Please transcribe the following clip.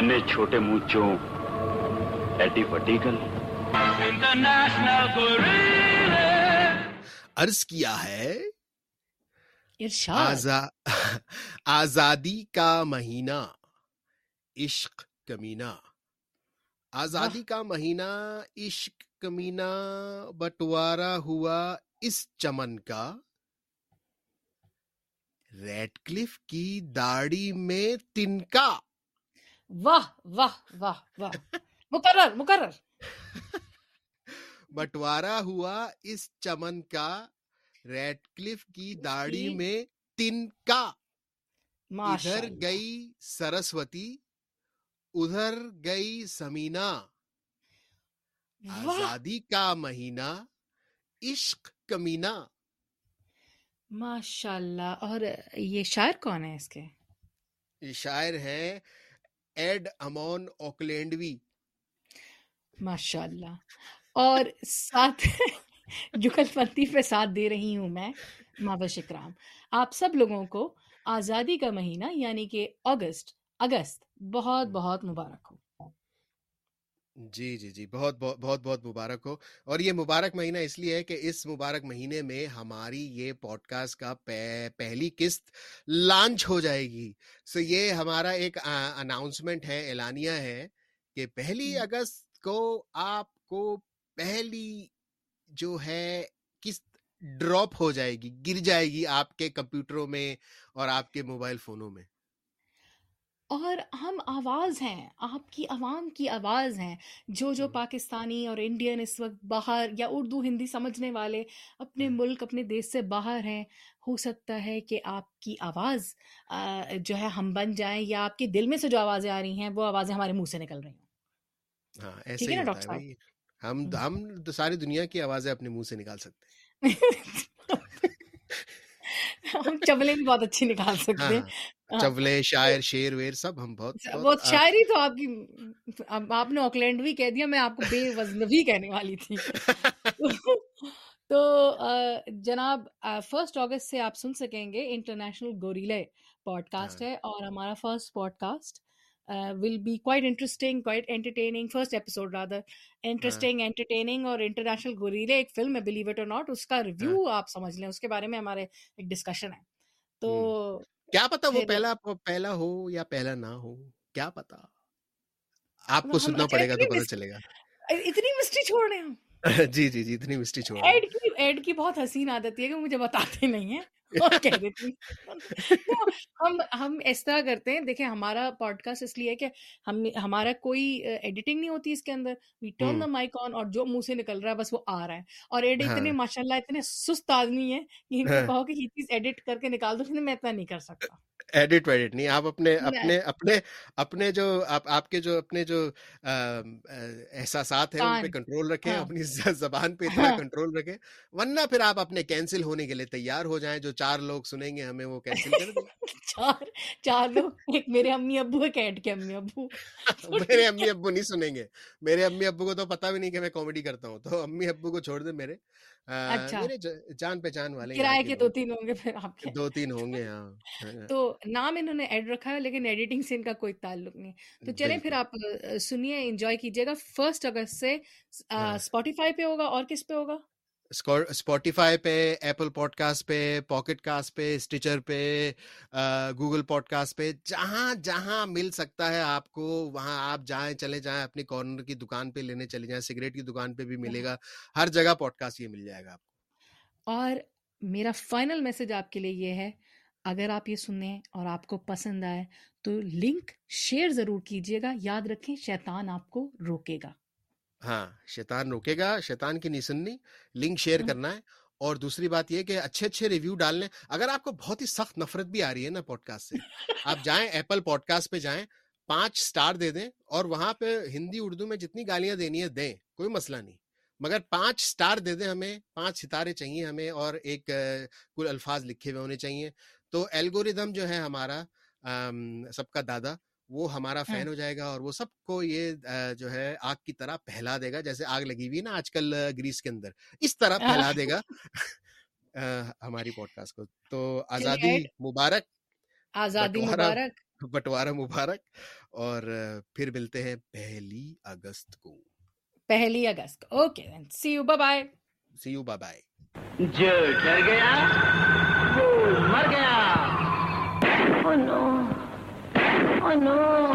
اینے چھوٹے منہ چوں ایڈی وڈی گل۔ عرض کیا ہے؟ ارشاد۔ آزادی کا مہینہ عشق کمینہ۔ آزادی کا مہینہ عشق کمینہ بٹوارا ہوا اس چمن کا۔ ریڈ کلف کی داڑھی میں تنکا۔ واہ واہ واہ واہ۔ مقرر مقرر۔ بٹوارا ہوا اس چمن کا ریڈ کلف کی داڑھی میں تن کا۔ ادھر گئی سرسوتی ادھر گئی سمینا۔ آزادی کا مہینہ عشق کمینا ماشاء اللہ۔ اور یہ شاعر کون ہے اس کے؟ یہ شاعر ہیں ایڈ امون اوکلینڈوی۔ ماشاء اللہ اور ساتھ جکل پتی پہ ساتھ دے رہی ہوں میں ماوش اکرام۔ آپ سب لوگوں کو آزادی کا مہینہ یعنی کہ اگست اگست، بہت بہت مبارک ہو۔ جی جی جی بہت بہت بہت بہت مبارک ہو۔ اور یہ مبارک مہینہ اس لیے ہے کہ اس مبارک مہینے میں ہماری یہ پوڈ کاسٹ کا پہلی قسط لانچ ہو جائے گی۔ سو یہ ہمارا ایک اناؤنسمنٹ ہے اعلانیہ ہے کہ پہلی اگست کو آپ کو پہلی جو ہے قسط ڈراپ ہو جائے گی گر جائے گی آپ کے کمپیوٹروں میں اور آپ کے موبائل فونوں میں۔ اور ہم آواز ہیں آپ کی عوام کی آواز ہیں۔ جو جو ہاں۔ پاکستانی اور انڈین اس وقت باہر یا اردو ہندی سمجھنے والے اپنے ہاں۔ ملک اپنے دیش سے باہر ہیں ہو سکتا ہے کہ آپ کی آواز جو ہے ہم بن جائیں یا آپ کے دل میں سے جو آوازیں آ رہی ہیں وہ آوازیں ہمارے منہ سے نکل رہی ہوں۔ ہاں، ٹھیک ہے نا ڈاکٹر صاحب؟ ہم ہم ساری دنیا کی آوازیں اپنے منہ سے نکال سکتے ہیں۔ ہم چبلیں بھی بہت اچھی نکال سکتے ہیں۔ چولے شاعر شیر ویر سب ہم بہت اچھا، بہت شاعری تو آپ کی آپ نے آکلینڈ بھی کہہ دیا میں آپ کو بے وزنوی کہنے والی تھی۔ تو جناب فرسٹ اگست سے آپ سن سکیں گے انٹرنیشنل گوریلے پوڈ کاسٹ ہے اور ہمارا first podcast will be quite interesting quite entertaining first episode rather interesting entertaining اور انٹرنیشنل گوریلے ایک فلم ہے بلیو اٹ اور ناٹ اس کا ہاں۔ ریویو آپ سمجھ لیں اس کے بارے میں ہمارے ایک ڈسکشن ہے۔ تو کیا پتا وہ پہلا پہلا ہو یا پہلا نہ ہو کیا پتا آپ کو سننا پڑے گا تو پتا چلے گا اتنی مسٹری چھوڑ رہے ہیں جی جی جی اتنی مسٹری چھوڑ ایڈ کی بہت حسین عادت ہے کہ مجھے بتاتے نہیں ہیں ہم ہم اس طرح کرتے ہیں دیکھیں ہمارا پوڈ کاسٹ اس لیے کہ ہم ہمارا کوئی ایڈیٹنگ نہیں ہوتی اس کے اندر وی ٹرن دا مائک آن اور جو منہ سے نکل رہا ہے بس وہ آ رہا ہے اور ایڈ اتنے ماشاء اللہ اتنے سست آدمی ہیں کہ ان کو کہو کہ یہ چیز ایڈٹ کر کے نکال دو میں اتنا نہیں کر سکتا ایڈٹ ویڈٹ نہیں آپ اپنے اپنے اپنے اپنے جو آپ آپ کے جو اپنے جو احساسات ہیں ان پہ کنٹرول رکھیں اپنی زبان پہ اتنا کنٹرول رکھیں ورنہ پھر آپ اپنے کینسل ہونے کے لیے تیار ہو جائیں جو چار لوگ سنیں گے ہمیں وہ کینسل کر دیں۔ چار چار لوگ ایک میرے امی ابو ایک ایڈ کے امی ابو۔ میرے امی ابو نہیں سنیں گے۔ میرے امی ابو کو تو پتہ بھی نہیں کہ میں کامیڈی کرتا ہوں تو امی ابو کو چھوڑ دیں میرے۔ اچھا۔ میرے جان پہچان والے کرائے کے دو تین ہوں گے پھر آپ کے۔ دو تین ہوں گے ہاں۔, ہاں۔ تو نام انہوں نے ایڈ رکھا ہے لیکن ایڈیٹنگ سے ان کا کوئی تعلق نہیں۔ تو چلیں پھر آپ سنیے انجوائے کیجیے گا۔ فرسٹ اگست سے اسپوٹیفائی ہاں۔ پہ ہوگا اور کس پہ ہوگا؟ اسپوٹیفائی پہ ایپل پوڈ کاسٹ پہ پاکٹ کاسٹ پہ اسٹیچر پہ گوگل پوڈ کاسٹ پہ جہاں جہاں مل سکتا ہے آپ کو وہاں آپ جائیں چلے جائیں اپنی کارنر کی دکان پہ لینے چلے جائیں سگریٹ کی دکان پہ بھی ہاں۔ ملے گا ہر جگہ پوڈ کاسٹ یہ مل جائے گا آپ کو۔ اور میرا فائنل میسج آپ کے لیے یہ ہے اگر آپ یہ سنیں اور آپ کو پسند آئے تو لنک شیئر ضرور کیجیے گا یاد رکھیں شیطان آپ کو روکے گا۔ ہاں شیطان روکے گا شیطان کی نہیں سننی لنک شیئر کرنا ہے۔ اور دوسری بات یہ کہ اچھے اچھے ریویو ڈالنے اگر آپ کو بہت ہی سخت نفرت بھی آ رہی ہے نا پوڈ کاسٹ سے آپ جائیں ایپل پوڈ کاسٹ پہ جائیں پانچ سٹار دے دیں اور وہاں پہ ہندی اردو میں جتنی گالیاں دینی ہے دیں کوئی مسئلہ نہیں۔ مگر پانچ سٹار دے دیں ہمیں پانچ ستارے چاہیے ہمیں اور ایک کل الفاظ لکھے ہوئے ہونے چاہیے۔ تو الگوریدم جو ہے ہمارا سب کا دادا وہ ہمارا ہاں۔ فین ہو جائے گا اور وہ سب کو یہ جو ہے آگ کی طرح پھیلا دے گا جیسے آگ لگی ہوئی نا آج کل گریس کے اندر اس طرح پھیلا دے گا ہماری پوڈ کاسٹ کو۔ تو آزادی مبارک آزادی مبارک۔ بٹوارا مبارک۔ اور پھر ملتے ہیں پہلی اگست کو۔ پہلی اگست کو۔ Okay see you bye see you bye جو ڈر گیا وہ مر گیا۔ Oh no. نو